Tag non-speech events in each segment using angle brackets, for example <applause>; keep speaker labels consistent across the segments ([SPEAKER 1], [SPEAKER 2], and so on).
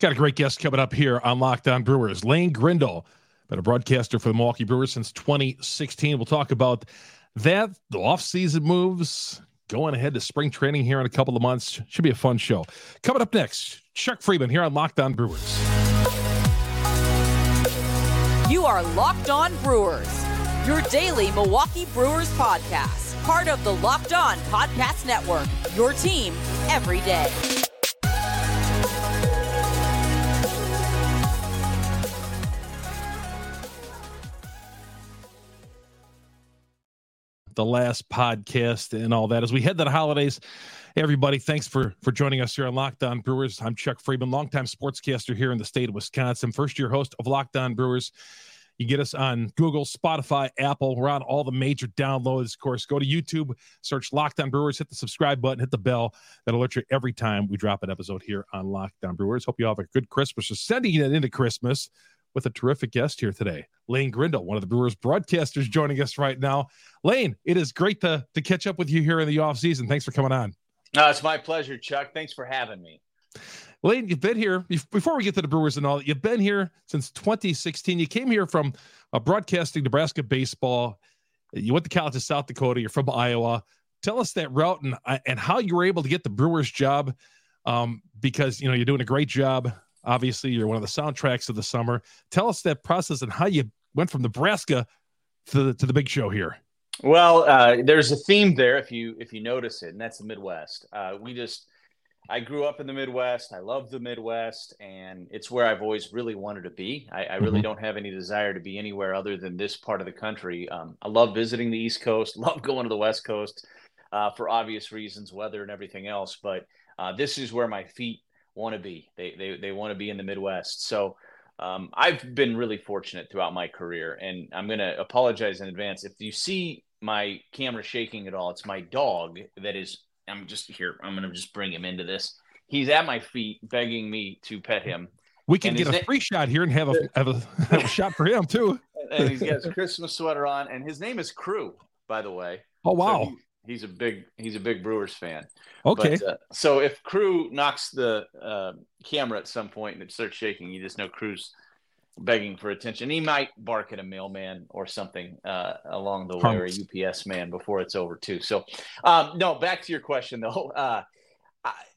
[SPEAKER 1] Got a great guest coming up here on Locked On Brewers. Lane Grindle, been a broadcaster for the Milwaukee Brewers since 2016. We'll talk about that, the offseason moves, going ahead to spring training here in a couple of months. Should be a fun show. Coming up next, Chuck Freimund here on Locked On Brewers.
[SPEAKER 2] You are Locked On Brewers, your daily Milwaukee Brewers podcast, part of the Locked On Podcast Network, your team every day.
[SPEAKER 1] The last podcast and all that. As we head to the holidays, hey everybody, thanks for for joining us here on Locked On Brewers. I'm Chuck Freimund, longtime sportscaster here in the state of Wisconsin, first year host of Locked On Brewers. You get us on Google, Spotify, Apple. We're on all the major downloads. Of course, go to YouTube, search Locked On Brewers, hit the subscribe button, hit the bell. That alert you every time we drop an episode here on Locked On Brewers. Hope you all have a good Christmas. Just sending it into Christmas with a terrific guest here today, Lane Grindle, one of the Brewers broadcasters, joining us right now. Lane, it is great to to catch up with you here in the off season. Thanks for coming on.
[SPEAKER 3] No, it's my pleasure, Chuck. Thanks for having me.
[SPEAKER 1] Lane, you've been here before we get to the Brewers and all. that. You've been here since 2016. You came here from uh, broadcasting Nebraska baseball. You went to college in South Dakota. You're from Iowa. Tell us that route and and how you were able to get the Brewers job, um, because you know you're doing a great job Obviously, you're one of the soundtracks of the summer. Tell us that process and how you went from Nebraska to the, to the big show here.
[SPEAKER 3] Well, uh, there's a theme there if you if you notice it, and that's the Midwest. Uh, we just I grew up in the Midwest. I love the Midwest, and it's where I've always really wanted to be. I, I really mm-hmm. don't have any desire to be anywhere other than this part of the country. Um, I love visiting the East Coast, <laughs> love going to the West Coast uh, for obvious reasons, weather and everything else. But uh, this is where my feet want to be. They they they want to be in the Midwest. So um, I've been really fortunate throughout my career, and I'm going to apologize in advance if you see my camera shaking at all. It's my dog that is. I'm just here. I'm going to just bring him into this. He's at my feet, begging me to pet him.
[SPEAKER 1] We can get a na- free shot here and have a <laughs> have a, have a shot for him too.
[SPEAKER 3] and he's got his Christmas sweater on, and his name is Crew, by the way.
[SPEAKER 1] Oh wow! So
[SPEAKER 3] he's a big he's a big Brewers fan.
[SPEAKER 1] Okay. But,
[SPEAKER 3] uh, so if Crew knocks the uh, camera at some point and it starts shaking, you just know Crew's begging for attention. He might bark at a mailman or something uh, along the way, or a UPS man before it's over too. So, um, no, back to your question though. <laughs>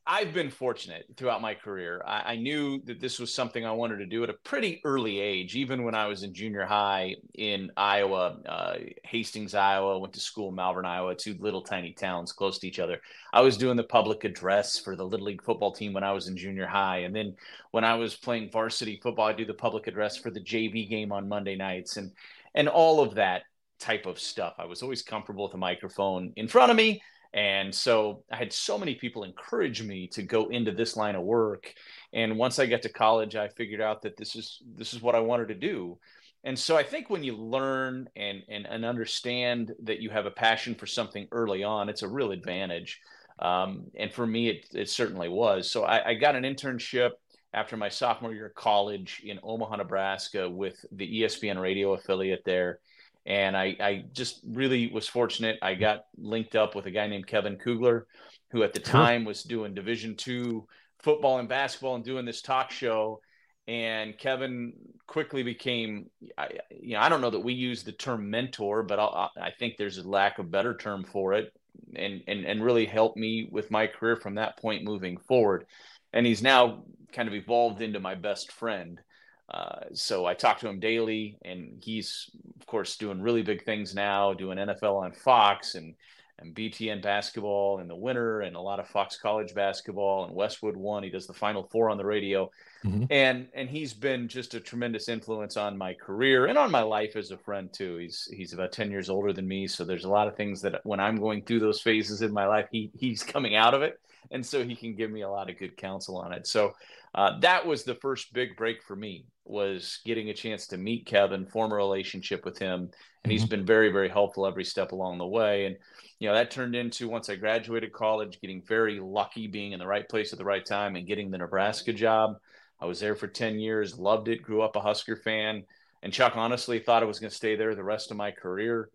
[SPEAKER 3] I've been fortunate throughout my career. I, I, knew that this was something I wanted to do at a pretty early age, even when I was in junior high in Iowa, uh, Hastings, Iowa. Went to school in Malvern, Iowa, two little tiny towns close to each other. I was doing the public address for the little league football team when I was in junior high, and then when I was playing varsity football, I do the public address for the JV game on Monday nights, and and all of that type of stuff. I was always comfortable with a microphone in front of me and so I had so many people encourage me to go into this line of work. And once I got to college, I figured out that this is this is what I wanted to do. And so I think when you learn and and, and understand that you have a passion for something early on, it's a real advantage. Um, and for me, it, it certainly was. So I, I got an internship after my sophomore year of college in Omaha, Nebraska, with the ESPN radio affiliate there and I, I just really was fortunate. I got linked up with a guy named Kevin Kugler, who at the time was doing Division two football and basketball and doing this talk show. And Kevin quickly became, I, you know, I don't know that we use the term mentor, but I'll, i think there's a lack of better term for it, and and and really helped me with my career from that point moving forward. And he's now kind of evolved into my best friend. Uh, so I talk to him daily, and he's of course doing really big things now, doing NFL on Fox and and BTN basketball in the winter, and a lot of Fox College basketball and Westwood One. He does the Final Four on the radio, mm-hmm. and and he's been just a tremendous influence on my career and on my life as a friend too. He's he's about ten years older than me, so there's a lot of things that when I'm going through those phases in my life, he he's coming out of it, and so he can give me a lot of good counsel on it. So uh, that was the first big break for me was getting a chance to meet Kevin, form a relationship with him, and mm-hmm. he's been very, very helpful every step along the way. And you know that turned into once I graduated college, getting very lucky, being in the right place at the right time, and getting the Nebraska job. I was there for ten years, loved it, grew up a Husker fan, and Chuck honestly thought I was going to stay there the rest of my career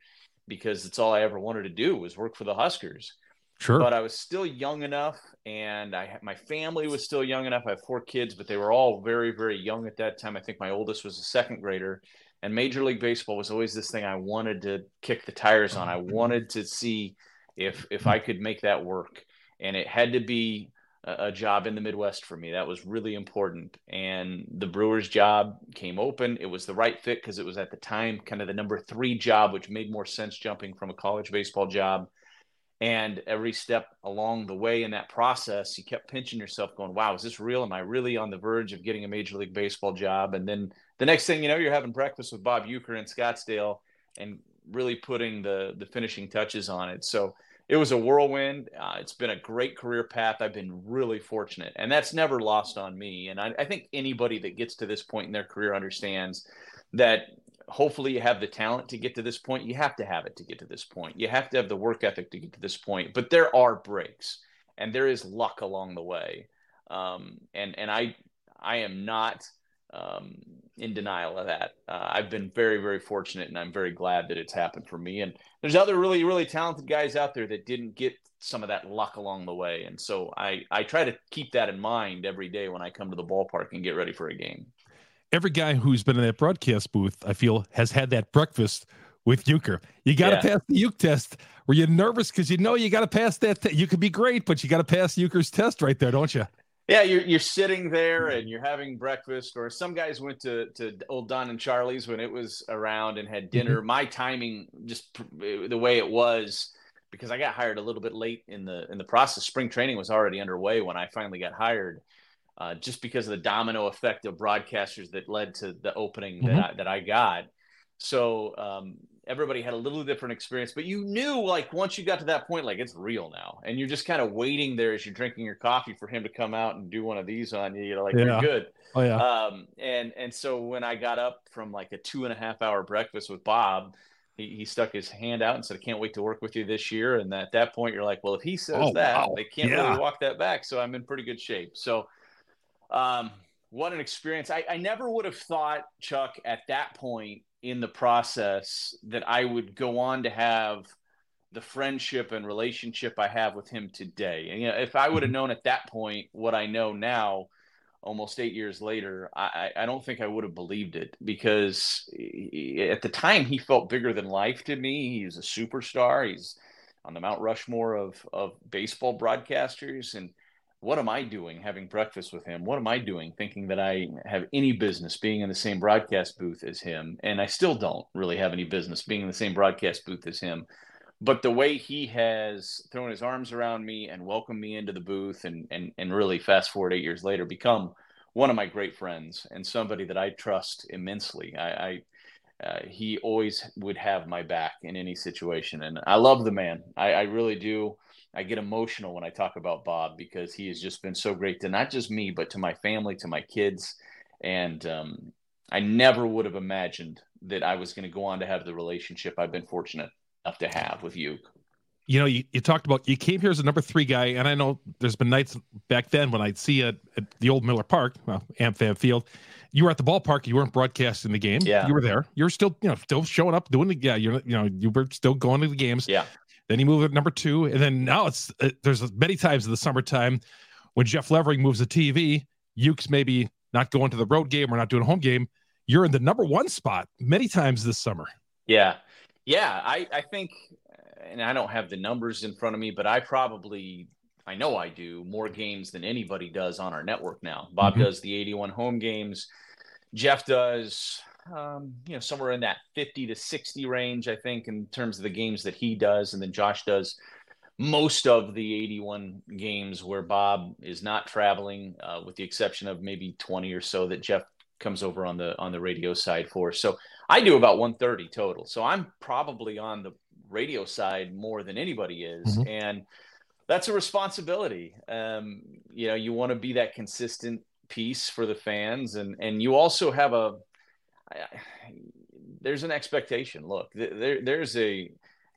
[SPEAKER 3] because it's all I ever wanted to do was work for the Huskers.
[SPEAKER 1] Sure.
[SPEAKER 3] But I was still young enough, and I my family was still young enough. I have four kids, but they were all very, very young at that time. I think my oldest was a second grader, and Major League Baseball was always this thing I wanted to kick the tires on. I mm-hmm. wanted to see if if I could make that work, and it had to be a, a job in the Midwest for me. That was really important, and the Brewers job came open. It was the right fit because it was at the time kind of the number three job, which made more sense jumping from a college baseball job and every step along the way in that process, you kept pinching yourself, going, Wow, is this real? Am I really on the verge of getting a Major League Baseball job? And then the next thing you know, you're having breakfast with Bob Uecker in Scottsdale and really putting the, the finishing touches on it. So it was a whirlwind. Uh, it's been a great career path. I've been really fortunate, and that's never lost on me. And I, I think anybody that gets to this point in their career understands that hopefully you have the talent to get to this point. You have to have it to get to this point. You have to have the work ethic to get to this point. But there are breaks, and there is luck along the way. Um, and and I I am not um, in denial of that. Uh, I've been very very fortunate, and I'm very glad that it's happened for me. And there's other really really talented guys out there that didn't get some of that luck along the way. And so I I try to keep that in mind every day when I come to the ballpark and get ready for a game
[SPEAKER 1] every guy who's been in that broadcast booth, I feel, has had that breakfast with Uecker. You got to yeah. pass the Uke test. Were you nervous because you know you got to pass that? Te- you could be great, but you got to pass Uecker's test right there, don't you?
[SPEAKER 3] Yeah, you're you're sitting there and you're having breakfast, or some guys went to to old Don and Charlie's when it was around and had dinner. Mm-hmm. My timing, just the way it was, because I got hired a little bit late in the in the process. Spring training was already underway when I finally got hired uh, just because of the domino effect of broadcasters that led to the opening mm-hmm. that, I, that I got. So um, everybody had a little different experience, but you knew like once you got to that point, like it's real now, and you're just kind of waiting there as you're drinking your coffee for him to come out and do one of these on you. You're like, yeah. you're good.
[SPEAKER 1] Oh yeah.
[SPEAKER 3] Um, and and so when I got up from like a two and a half hour breakfast with Bob, he, he stuck his hand out and said, I can't wait to work with you this year. And at that point, you're like, well, if he says oh, that, wow. they can't yeah. really walk that back. So I'm in pretty good shape. So um, what an experience. I, I never would have thought, Chuck, at that point in the process that I would go on to have the friendship and relationship I have with him today. And you know, if I would have mm-hmm. known at that point what I know now, almost eight years later, I, I don't think I would have believed it because he, at the time he felt bigger than life to me. He's a superstar. He's on the Mount Rushmore of of baseball broadcasters, and what am I doing having breakfast with him? What am I doing thinking that I have any business being in the same broadcast booth as him? And I still don't really have any business being in the same broadcast booth as him. But the way he has thrown his arms around me and welcomed me into the booth and, and, and really fast forward eight years later, become one of my great friends and somebody that I trust immensely. I, I uh, he always would have my back in any situation. And I love the man. I, I really do. I get emotional when I talk about Bob because he has just been so great to not just me, but to my family, to my kids. And um, I never would have imagined that I was going to go on to have the relationship I've been fortunate enough to have with you.
[SPEAKER 1] You know, you, you talked about you came here as a number three guy, and I know there's been nights back then when I'd see you at, at the old Miller Park, well, AmFam Field. You were at the ballpark. You weren't broadcasting the game.
[SPEAKER 3] Yeah,
[SPEAKER 1] you were there. You're still, you know, still showing up, doing the. Yeah, you're, you know, you were still going to the games.
[SPEAKER 3] Yeah.
[SPEAKER 1] Then he moved at number two, and then now it's uh, there's many times in the summertime when Jeff Levering moves the TV, Ukes maybe not going to the road game or not doing a home game. You're in the number one spot many times this summer.
[SPEAKER 3] Yeah, yeah. I I think, and I don't have the numbers in front of me, but I probably I know I do more games than anybody does on our network now. Bob mm-hmm. does the 81 home games. Jeff does um, you know, somewhere in that 50 to 60 range, I think, in terms of the games that he does. And then Josh does most of the 81 games where Bob is not traveling, uh, with the exception of maybe 20 or so that Jeff comes over on the on the radio side for. So I do about 130 total. So I'm probably on the radio side more than anybody is. Mm-hmm. And that's a responsibility. Um, you know, you want to be that consistent piece for the fans and and you also have a there's an expectation. Look, there, there's a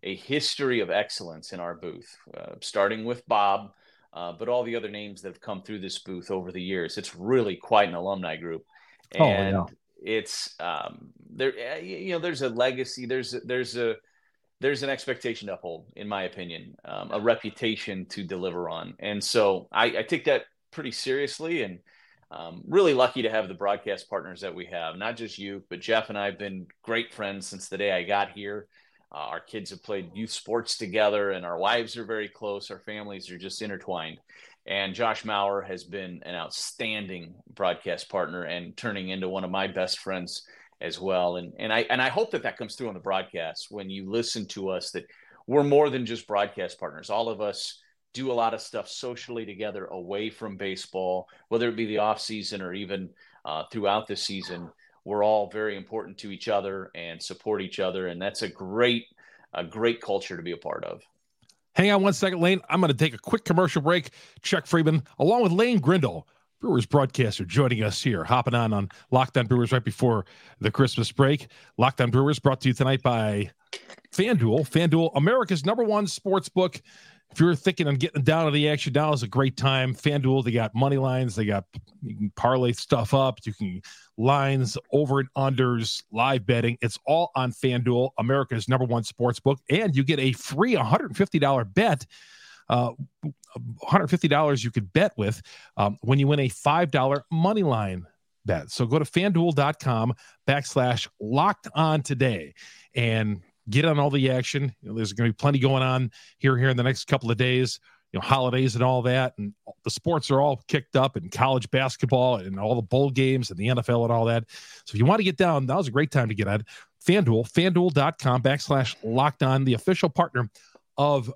[SPEAKER 3] a history of excellence in our booth, uh, starting with Bob, uh, but all the other names that have come through this booth over the years. It's really quite an alumni group, and oh, yeah. it's um, there. You know, there's a legacy. There's a, there's a there's an expectation to uphold, in my opinion, um, a reputation to deliver on. And so I, I take that pretty seriously and um, really lucky to have the broadcast partners that we have. Not just you, but Jeff and I have been great friends since the day I got here. Uh, our kids have played youth sports together, and our wives are very close. Our families are just intertwined. And Josh Maurer has been an outstanding broadcast partner and turning into one of my best friends as well. And and I and I hope that that comes through on the broadcast when you listen to us that we're more than just broadcast partners. All of us do a lot of stuff socially together away from baseball, whether it be the off season or even uh, throughout the season. We're all very important to each other and support each other, and that's a great a great culture to be a part of.
[SPEAKER 1] Hang on one second, Lane. I'm going to take a quick commercial break. Chuck Freimund, along with Lane Grindle, Brewers broadcaster, joining us here, hopping on on Locked On Brewers right before the Christmas break. Locked On Brewers brought to you tonight by FanDuel. FanDuel, America's number one sports book. If you're thinking on getting down to the action, now is a great time. FanDuel, they got money lines, they got you can parlay stuff up, you can lines, over and unders, live betting. It's all on FanDuel, America's number one sports book, and you get a free $150 bet uh, $150 you could bet with um, when you win a $5 money line bet. So go to fanduel.com backslash locked on today and get on all the action. You know, there's going to be plenty going on here, here in the next couple of days, you know, holidays and all that. And the sports are all kicked up and college basketball and all the bowl games and the NFL and all that. So if you want to get down, that was a great time to get on FanDuel, fanduel.com backslash locked on, the official partner of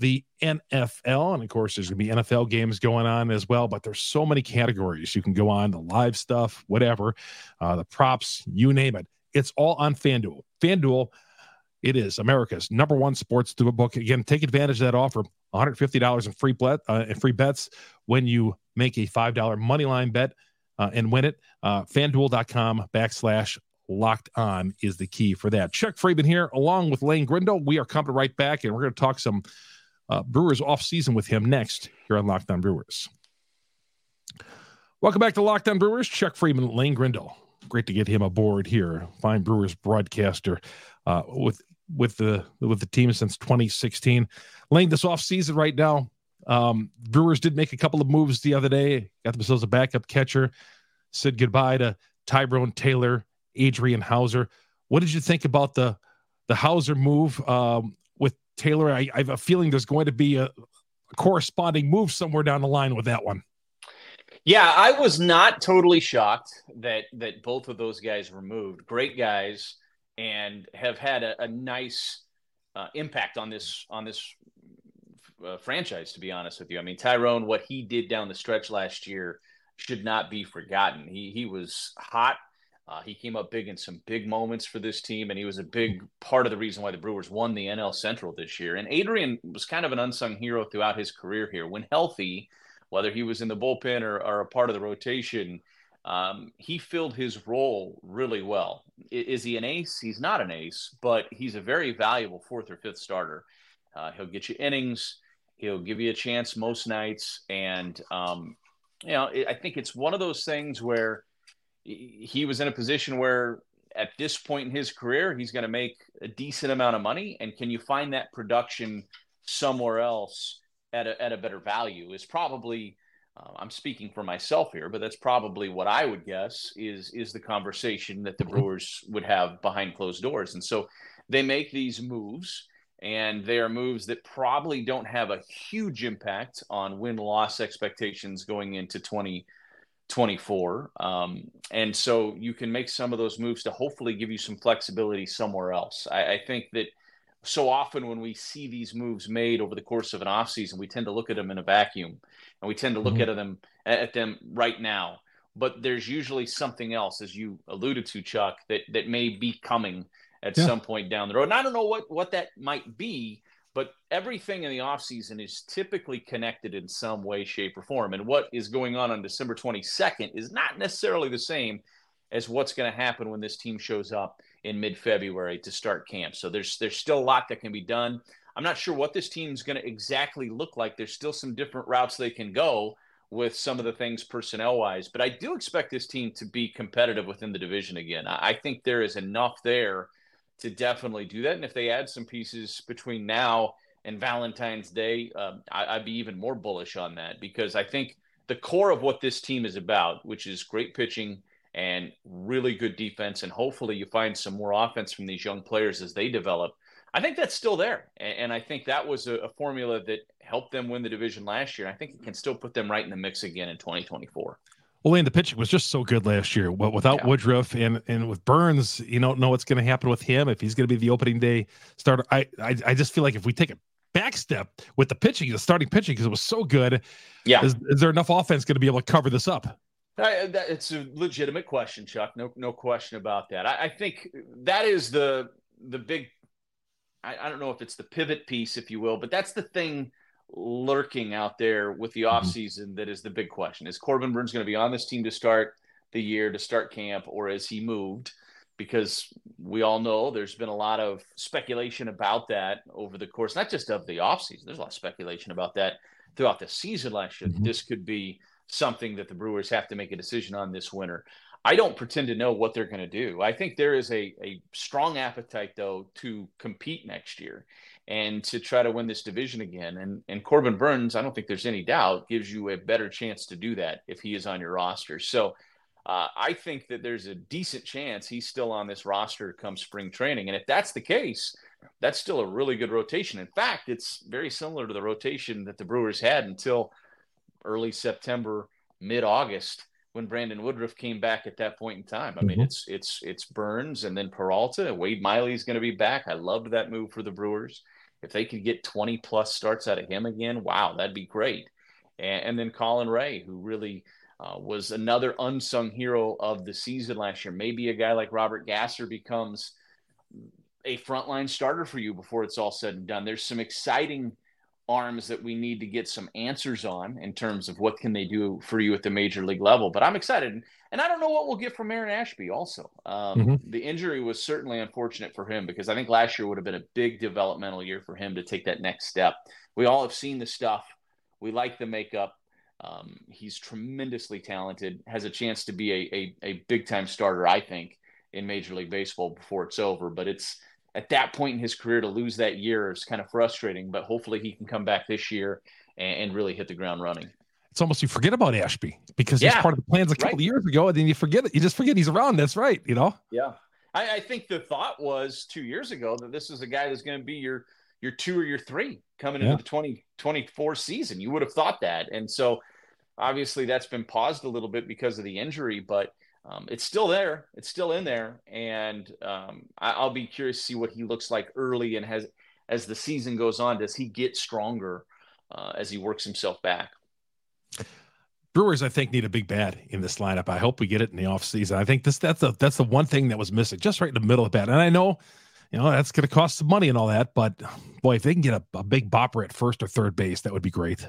[SPEAKER 1] the NFL. And of course, there's going to be NFL games going on as well, but there's so many categories you can go on the live stuff, whatever, uh, the props, you name it. It's all on FanDuel. FanDuel, it is America's number one sports book. Again, take advantage of that offer $150 in free, bet, uh, in free bets when you make a $5 money line bet uh, and win it. Uh, FanDuel.com backslash locked on is the key for that. Chuck Freimund here, along with Lane Grindle. We are coming right back and we're going to talk some uh, Brewers off season with him next here on Locked On Brewers. Welcome back to Locked On Brewers. Chuck Freimund, Lane Grindle. Great to get him aboard here. Fine Brewers broadcaster uh, with with the with the team since 2016. Lane, this off season right now, um, Brewers did make a couple of moves the other day. Got themselves a backup catcher. Said goodbye to Tyrone Taylor, Adrian Houser. What did you think about the the Houser move? Um, with Taylor, I, I have a feeling there's going to be a, a corresponding move somewhere down the line with that one.
[SPEAKER 3] Yeah, I was not totally shocked that that both of those guys were moved. Great guys, and have had a, a nice uh, impact on this on this uh, franchise. To be honest with you, I mean Tyrone, what he did down the stretch last year should not be forgotten. He he was hot uh, he came up big in some big moments for this team, and he was a big part of the reason why the Brewers won the NL Central this year. And Adrian was kind of an unsung hero throughout his career here. When healthy, whether he was in the bullpen or, or a part of the rotation, um, he filled his role really well. Is he an ace? He's not an ace, but he's a very valuable fourth or fifth starter. Uh, he'll get you innings. He'll give you a chance most nights, and um, you know I think it's one of those things where he was in a position where at this point in his career he's going to make a decent amount of money and can you find that production somewhere else at a, at a better value is probably uh, i'm speaking for myself here but that's probably what i would guess is is the conversation that the mm-hmm. brewers would have behind closed doors and so they make these moves and they are moves that probably don't have a huge impact on win loss expectations going into 20 24. Um, and so you can make some of those moves to hopefully give you some flexibility somewhere else. I, I, think that so often when we see these moves made over the course of an offseason, we tend to look at them in a vacuum and we tend to look mm-hmm. at them at them right now. But there's usually something else, as you alluded to, Chuck, that that may be coming at yeah. some point down the road. And I don't know what what that might be, but everything in the offseason is typically connected in some way shape or form and what is going on on december 22nd is not necessarily the same as what's going to happen when this team shows up in mid-february to start camp. So there's there's still a lot that can be done. I'm not sure what this team's going to exactly look like. There's still some different routes they can go with some of the things personnel wise but i do expect this team to be competitive within the division again. I, I think there is enough there to definitely do that. And if they add some pieces between now and Valentine's Day, um, I, would be even more bullish on that because I think the core of what this team is about, which is great pitching and really good defense, and hopefully you find some more offense from these young players as they develop. I think that's still there, and, and I think that was a, formula that helped them win the division last year. I think it can still put them right in the mix again in 2024.
[SPEAKER 1] Well, and the pitching was just so good last year. Well, without yeah. Woodruff and and with Burnes, you don't know what's going to happen with him if he's going to be the opening day starter. I, I I just feel like if we take a back step with the pitching, the starting pitching, because it was so good.
[SPEAKER 3] Yeah,
[SPEAKER 1] is, is there enough offense going to be able to cover this up?
[SPEAKER 3] I, that, it's a legitimate question, Chuck. No, no question about that. I, I think that is the the big. I, I, don't know if it's the pivot piece, if you will, but that's the thing lurking out there with the mm-hmm. offseason that is the big question. Is Corbin Burnes going to be on this team to start the year, to start camp, or is he moved? Because we all know there's been a lot of speculation about that over the course, not just of the offseason, there's a lot of speculation about that throughout the season last year. Mm-hmm. This could be something that the Brewers have to make a decision on this winter. I don't pretend to know what they're going to do. I think there is a, a strong appetite, though, to compete next year and to try to win this division again. And and Corbin Burnes, I don't think there's any doubt, gives you a better chance to do that if he is on your roster. So uh, I think that there's a decent chance he's still on this roster come spring training. And if that's the case, that's still a really good rotation. In fact, it's very similar to the rotation that the Brewers had until early September, mid August when Brandon Woodruff came back at that point in time. I mean, mm-hmm. it's it's it's Burnes and then Peralta. Wade Miley's going to be back. I loved that move for the Brewers. If they could get 20 plus starts out of him again, wow, that'd be great. And, and then Colin Rea, who really uh, was another unsung hero of the season last year. Maybe a guy like Robert Gasser becomes a frontline starter for you before it's all said and done. There's some exciting arms that we need to get some answers on in terms of what can they do for you at the major league level. But I'm excited, and I don't know what we'll get from Aaron Ashby. Also, um, mm-hmm. the injury was certainly unfortunate for him because I think last year would have been a big developmental year for him to take that next step. We all have seen the stuff. We like the makeup. Um, he's tremendously talented. Has a chance to be a, a, a big time starter, I think, in Major League Baseball before it's over. But it's at that point in his career to lose that year is kind of frustrating, but hopefully he can come back this year and, and really hit the ground running.
[SPEAKER 1] It's almost you forget about Ashby because yeah, he's part of the plans a couple right. of years ago, and then you forget it. You just forget he's around. That's right. You know.
[SPEAKER 3] Yeah, I, I think the thought was two years ago that this is a guy that's going to be your your two or your three coming yeah. into the 2024 season. You would have thought that, and so obviously that's been paused a little bit because of the injury, but um, it's still there. It's still in there, and um, I, will be curious to see what he looks like early and has as the season goes on. Does he get stronger uh, as he works himself back?
[SPEAKER 1] Brewers, I think, need a big bat in this lineup. I hope we get it in the offseason. I think this that's the that's the one thing that was missing, just right in the middle of bat. And I know, you know, that's going to cost some money and all that, but boy, if they can get a, a big bopper at first or third base, that would be great.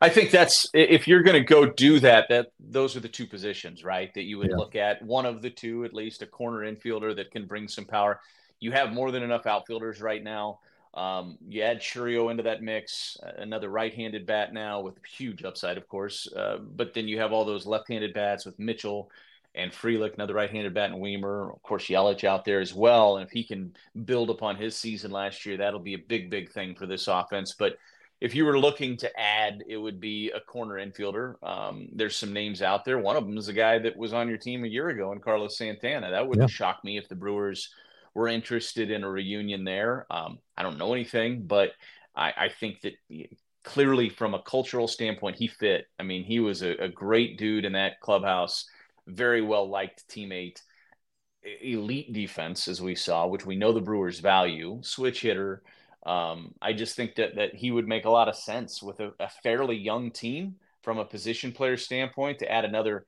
[SPEAKER 3] I think that's if you're going to go do that, that those are the two positions, right? That you would yeah. look at one of the two, at least a corner infielder that can bring some power. You have more than enough outfielders right now. Um, you add Chourio into that mix, another right-handed bat now with huge upside, of course. Uh, but then you have all those left-handed bats with Mitchell and Frelick, another right-handed bat, and Wiemer, of course, Yelich out there as well. And if he can build upon his season last year, that'll be a big, big thing for this offense. But if you were looking to add, it would be a corner infielder. Um, there's some names out there. One of them is a guy that was on your team a year ago, and Carlos Santana. That wouldn't yeah. shock me if the Brewers were interested in a reunion there. Um, I don't know anything, but I, I, think that clearly, from a cultural standpoint, he fit. I mean, he was a, a great dude in that clubhouse, very well liked teammate, elite defense, as we saw, which we know the Brewers value, switch hitter. Um, I just think that that he would make a lot of sense with a, a, fairly young team from a position player standpoint to add another,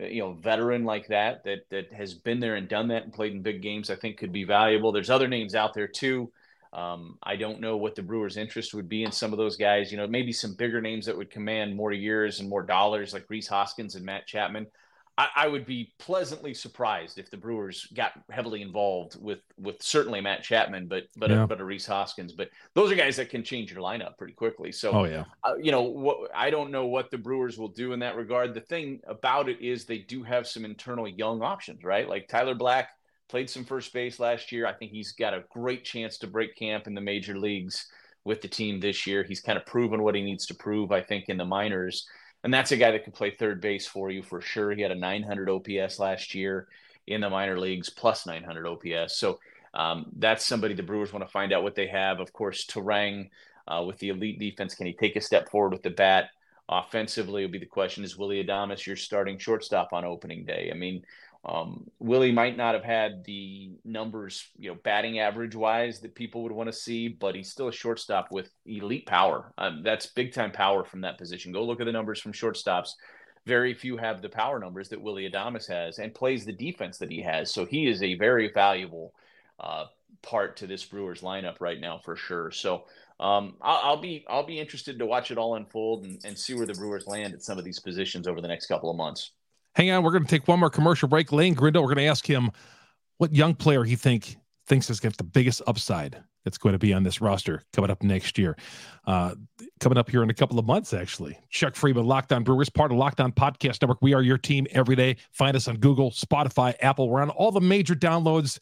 [SPEAKER 3] uh, you know, veteran like that that that has been there and done that and played in big games. I think could be valuable. There's other names out there too. Um, I don't know what the Brewers' interest would be in some of those guys. You know, maybe some bigger names that would command more years and more dollars, like Rhys Hoskins and Matt Chapman. I, I, would be pleasantly surprised if the Brewers got heavily involved with with certainly Matt Chapman, but but yeah. a, but a Rhys Hoskins. But those are guys that can change your lineup pretty quickly. So,
[SPEAKER 1] oh yeah,
[SPEAKER 3] uh, you know what? I don't know what the Brewers will do in that regard. The thing about it is they do have some internal young options, right? Like Tyler Black played some first base last year. I think he's got a great chance to break camp in the major leagues with the team this year. He's kind of proven what he needs to prove, I think, in the minors. And that's a guy that can play third base for you for sure. He had a 900 OPS last year in the minor leagues, plus 900 OPS. So um, that's somebody the Brewers want to find out what they have. Of course, Turang uh, with the elite defense, can he take a step forward with the bat? Offensively, will be the question: Is Willy Adames your starting shortstop on opening day? I mean, um, Willy might not have had the numbers, you know, batting average wise that people would want to see, but he's still a shortstop with elite power. Um, that's big time power from that position. Go look at the numbers from shortstops. Very few have the power numbers that Willy Adames has and plays the defense that he has. So he is a very valuable uh, part to this Brewers lineup right now for sure. So um, I'll, I'll, be I'll be interested to watch it all unfold and, and see where the Brewers land at some of these positions over the next couple of months.
[SPEAKER 1] Hang on, we're going to take one more commercial break. Lane Grindle, we're going to ask him what young player he think thinks has got the biggest upside that's going to be on this roster coming up next year. Uh, coming up here in a couple of months, actually. Chuck Freimund, Locked On Brewers, part of Locked On Podcast Network. We are your team every day. Find us on Google, Spotify, Apple. We're on all the major downloads.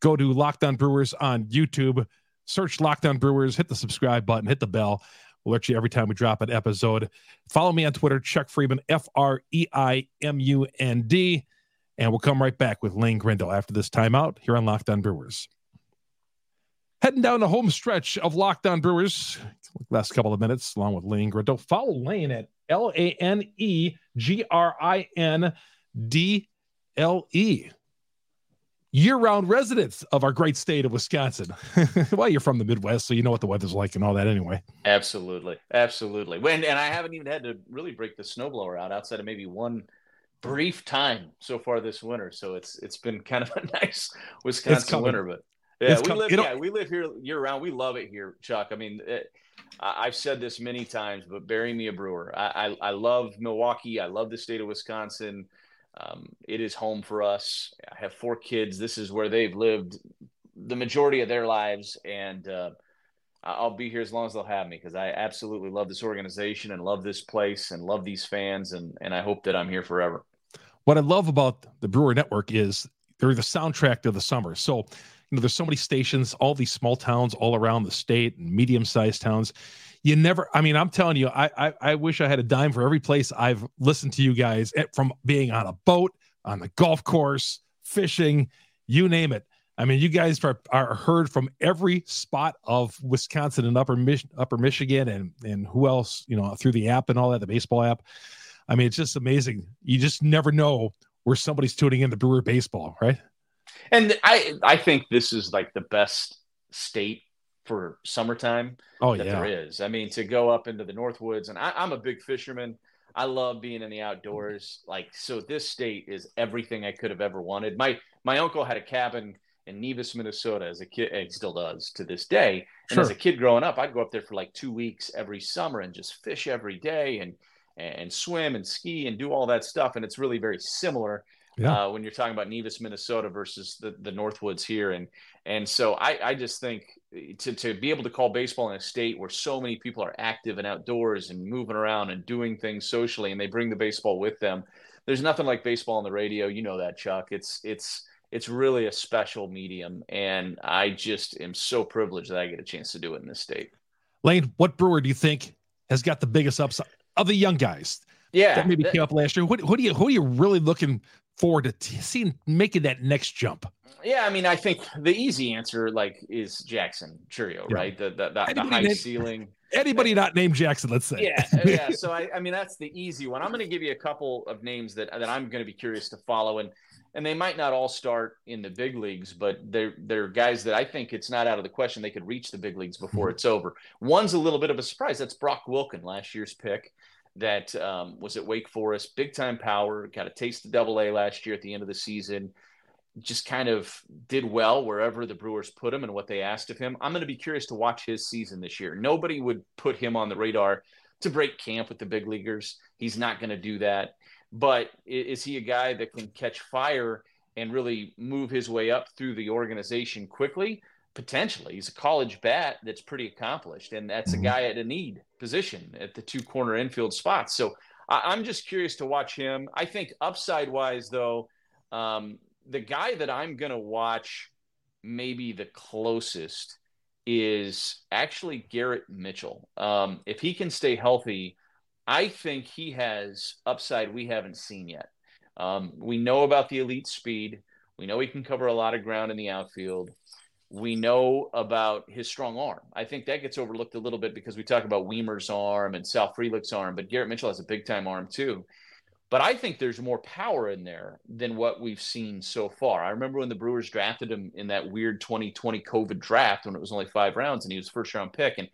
[SPEAKER 1] Go to Locked On Brewers on YouTube. Search Locked On Brewers, hit the subscribe button, hit the bell. We'll alert you every time we drop an episode. Follow me on Twitter, Chuck Freimund, F R E I M U N D. And we'll come right back with Lane Grindle after this timeout here on Locked On Brewers. Heading down the home stretch of Locked On Brewers, last couple of minutes, along with Lane Grindle. Follow Lane at L A N E G R I N D L E year-round residents of our great state of Wisconsin. <laughs> well, you're from the Midwest, so you know what the weather's like and all that anyway.
[SPEAKER 3] Absolutely, absolutely. When and I haven't even had to really break the snowblower out outside of maybe one brief time so far this winter. So it's it's been kind of <laughs> a nice Wisconsin winter, but yeah, we live yeah we live here year round. We love it here, Chuck. I mean. It, I've said this many times, but bury me a brewer. I, I, I love Milwaukee. I love the state of Wisconsin. Um, it is home for us. Have four kids. This is where they've lived the majority of their lives, and uh, I'll be here as long as they'll have me because I absolutely love this organization and love this place and love these fans, and and I hope that I'm here forever.
[SPEAKER 1] What I love about the Brewer Network is they're the soundtrack of the summer. So, you know, there's so many stations, all these small towns all around the state and medium-sized towns you never i mean i'm telling you I, I, I wish i had a dime for every place i've listened to you guys eh, from being on a boat on the golf course fishing you name it i mean you guys are, are heard from every spot of wisconsin and upper Mich- upper michigan and and who else you know through the app and all that the baseball app i mean it's just amazing you just never know where somebody's tuning in to brewer baseball right
[SPEAKER 3] and i i think this is like the best state for summertime
[SPEAKER 1] oh,
[SPEAKER 3] that
[SPEAKER 1] yeah.
[SPEAKER 3] there is. I mean, to go up into the Northwoods, and I, I'm a big fisherman. I love being in the outdoors. Like, so this state is everything I could have ever wanted. My my uncle had a cabin in Nevis, Minnesota as a kid, and still does to this day. And sure. as a kid growing up, I'd go up there for like two weeks every summer and just fish every day and and swim and ski and do all that stuff. And it's really very similar yeah. uh, when you're talking about Nevis, Minnesota versus the, the Northwoods here. And and so I, I just think to, to be able to call baseball in a state where so many people are active and outdoors and moving around and doing things socially and they bring the baseball with them. There's nothing like baseball on the radio. You know that, Chuck. It's it's it's really a special medium. And I just am so privileged that I get a chance to do it in this state.
[SPEAKER 1] Lane, what brewer do you think has got the biggest upside of the young guys?
[SPEAKER 3] Yeah,
[SPEAKER 1] that maybe that, came up last year. Who, who do you who are you really looking forward to t- seeing making that next jump?
[SPEAKER 3] Yeah, I mean, I think the easy answer, like, is Jackson Chourio, yeah. right? The the, the, the high named, ceiling. <laughs>
[SPEAKER 1] Anybody not named Jackson, let's say.
[SPEAKER 3] Yeah, yeah. <laughs> So I, I mean, that's the easy one. I'm going to give you a couple of names that that I'm going to be curious to follow, and and they might not all start in the big leagues, but they're they're guys that I think it's not out of the question they could reach the big leagues before mm-hmm. it's over. One's a little bit of a surprise. That's Brock Wilken, last year's pick that um, was at Wake Forest, big time power, got a taste of double A last year at the end of the season, just kind of did well wherever the Brewers put him and what they asked of him. I'm going to be curious to watch his season this year. Nobody would put him on the radar to break camp with the big leaguers. He's not going to do that. But is he a guy that can catch fire and really move his way up through the organization quickly? Potentially. He's a college bat that's pretty accomplished, and that's a mm-hmm. guy at a need position at the two corner infield spots. So I, am just curious to watch him. I think upside wise, though, um, the guy that I'm going to watch maybe the closest is actually Garrett Mitchell. Um, if he can stay healthy, I think he has upside we haven't seen yet. Um, we know about the elite speed. We know he can cover a lot of ground in the outfield. We know about his strong arm. I think that gets overlooked a little bit because we talk about Wiemer's arm and Sal Frelick's arm, but Garrett Mitchell has a big time arm too. But I think there's more power in there than what we've seen so far. I remember when the Brewers drafted him in that weird 2020 COVID draft when it was only five rounds and he was first round pick. And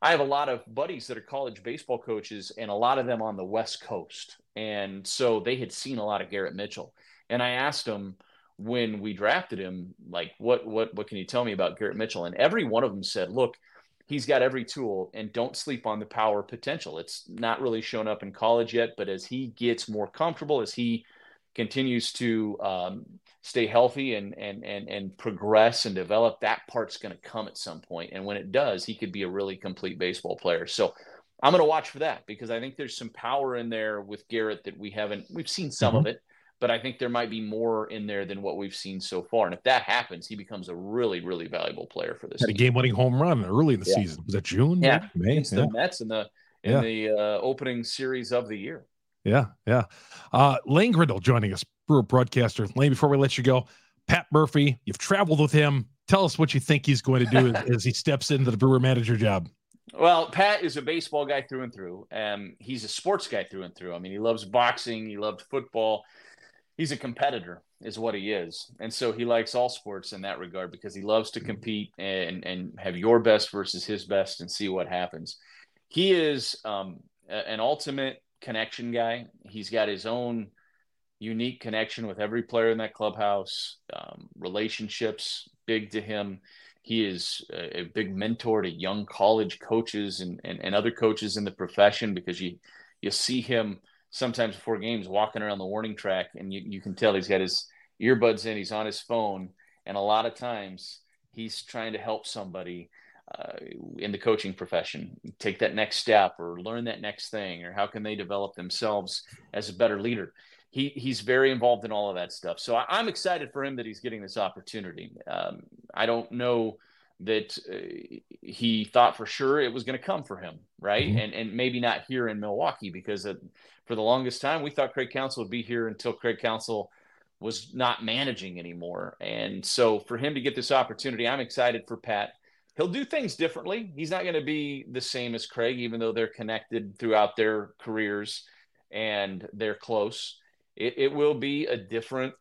[SPEAKER 3] I have a lot of buddies that are college baseball coaches and a lot of them on the West Coast. And so they had seen a lot of Garrett Mitchell. And I asked them when we drafted him, like, what what what can you tell me about Garrett Mitchell? And every one of them said, look, he's got every tool and don't sleep on the power potential. It's not really shown up in college yet, but as he gets more comfortable, as he continues to um, stay healthy and and and and progress and develop, that part's going to come at some point. And when it does, he could be a really complete baseball player. So I'm going to watch for that because I think there's some power in there with Garrett that we haven't. We've seen some mm-hmm. of it, but I think there might be more in there than what we've seen so far. And if that happens, he becomes a really, really valuable player for this.
[SPEAKER 1] Had a game-winning home run early in the yeah. season. Was that June?
[SPEAKER 3] Yeah, May. Against yeah. the Mets in the in yeah. the uh, opening series of the year.
[SPEAKER 1] Yeah, yeah. Uh, Lane Grindle joining us, Brewer broadcaster. Lane, before we let you go, Pat Murphy, you've traveled with him. Tell us what you think he's going to do as, as he steps into the Brewer manager job.
[SPEAKER 3] Well, Pat is a baseball guy through and through. and he's a sports guy through and through. I mean, he loves boxing. He loved football he's a competitor is what he is. And so he likes all sports in that regard because he loves to mm-hmm. compete and and have your best versus his best and see what happens. He is um, an ultimate connection guy. He's got his own unique connection with every player in that clubhouse um, relationships big to him. He is a, a, big mentor to young college coaches and, and, and other coaches in the profession because you you see him sometimes before games walking around the warning track and you, you can tell he's got his earbuds in, he's on his phone. And a lot of times he's trying to help somebody uh, in the coaching profession. Take that next step or learn that next thing or how can they develop themselves as a better leader? He he's very involved in all of that stuff. So I, am excited for him that he's getting this opportunity. Um, i don't know that uh, he thought for sure it was going to come for him, right? Mm-hmm. And and maybe not here in Milwaukee because it, for the longest time we thought Craig Counsell would be here until Craig Counsell was not managing anymore. And so for him to get this opportunity, I'm excited for Pat. He'll do things differently. He's not going to be the same as Craig, even though they're connected throughout their careers and they're close. It, it will be a different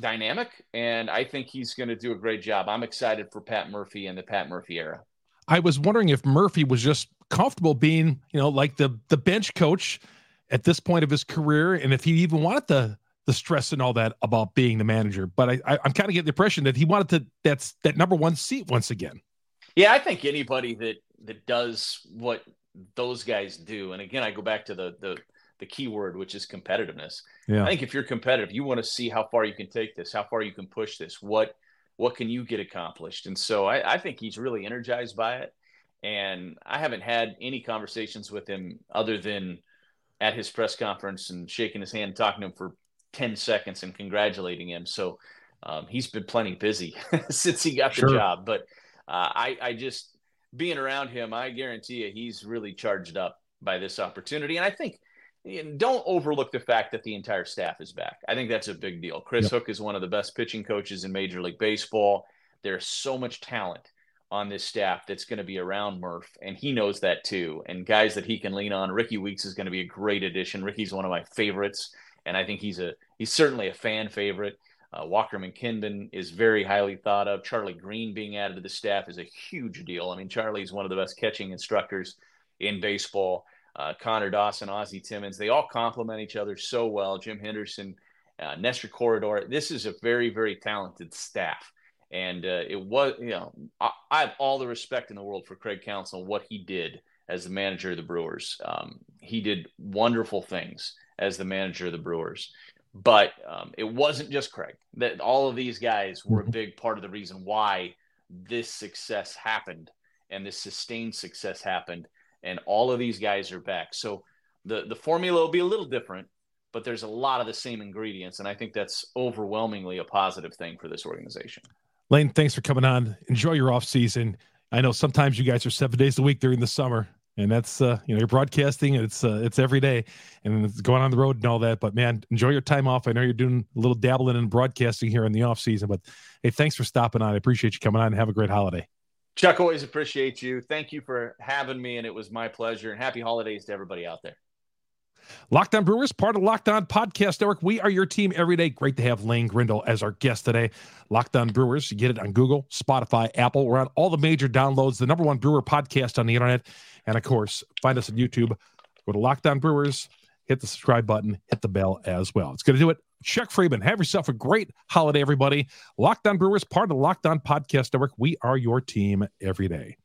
[SPEAKER 3] dynamic, and I think he's going to do a great job. I'm excited for Pat Murphy and the Pat Murphy era.
[SPEAKER 1] I was wondering if Murphy was just comfortable being, you know, like the the bench coach at this point of his career, and if he even wanted the the stress and all that about being the manager. But I, I am kind of getting the impression that he wanted to that's that number one seat once again.
[SPEAKER 3] Yeah, I think anybody that that does what those guys do, and again, I go back to the the the key word, which is competitiveness. Yeah. I think if you're competitive, you want to see how far you can take this, how far you can push this, what what can you get accomplished. And so I, I think he's really energized by it. And I haven't had any conversations with him other than at his press conference and shaking his hand, talking to him for 10 seconds and congratulating him. So um, he's been plenty busy <laughs> since he got sure. the job. But uh, I, I just being around him, I guarantee you he's really charged up by this opportunity. And I think don't overlook the fact that the entire staff is back. I think that's a big deal. Chris yep. Hook is one of the best pitching coaches in Major League Baseball. There's so much talent on this staff that's going to be around Murph, and he knows that too. And guys that he can lean on. Rickie Weeks is going to be a great addition. Rickie's one of my favorites, and I think he's a he's certainly a fan favorite. Uh, Walker McKinney is very highly thought of. Charlie Greene being added to the staff is a huge deal. I mean, Charlie's one of the best catching instructors in baseball uh, Connor Dawson, Ozzie Timmons. They all complement each other so well. Jim Henderson, uh, Nestor Corredor. This is a very, very talented staff. And uh, it was, you know, I, I, have all the respect in the world for Craig Counsell and what he did as the manager of the Brewers. Um, he did wonderful things as the manager of the Brewers. But um, it wasn't just Craig. That all of these guys were a mm-hmm. big part of the reason why this success happened and this sustained success happened and all of these guys are back. So the the formula will be a little different, but there's a lot of the same ingredients. And I think that's overwhelmingly a positive thing for this organization.
[SPEAKER 1] Lane, thanks for coming on. Enjoy your off season. I know sometimes you guys are seven days a week during the summer, and that's uh, you know you're broadcasting and it's uh, it's every day, and it's going on the road and all that. But man, enjoy your time off. I know you're doing a little dabbling in broadcasting here in the off season, but hey, thanks for stopping on. I appreciate you coming on and have a great holiday.
[SPEAKER 3] Chuck, always appreciate you. Thank you for having me, and it was my pleasure. And happy holidays to everybody out there.
[SPEAKER 1] Locked On Brewers, part of Locked On Podcast Network. We are your team every day. Great to have Lane Grindle as our guest today. Locked On Brewers, you get it on Google, Spotify, Apple. We're on all the major downloads, the number one brewer podcast on the internet. And of course, find us on YouTube. Go to Locked On Brewers, hit the subscribe button, hit the bell as well. It's going to do it. Chuck Freimund, have yourself a great holiday, everybody. Locked On Brewers, part of the Locked On Podcast Network. We are your team every day.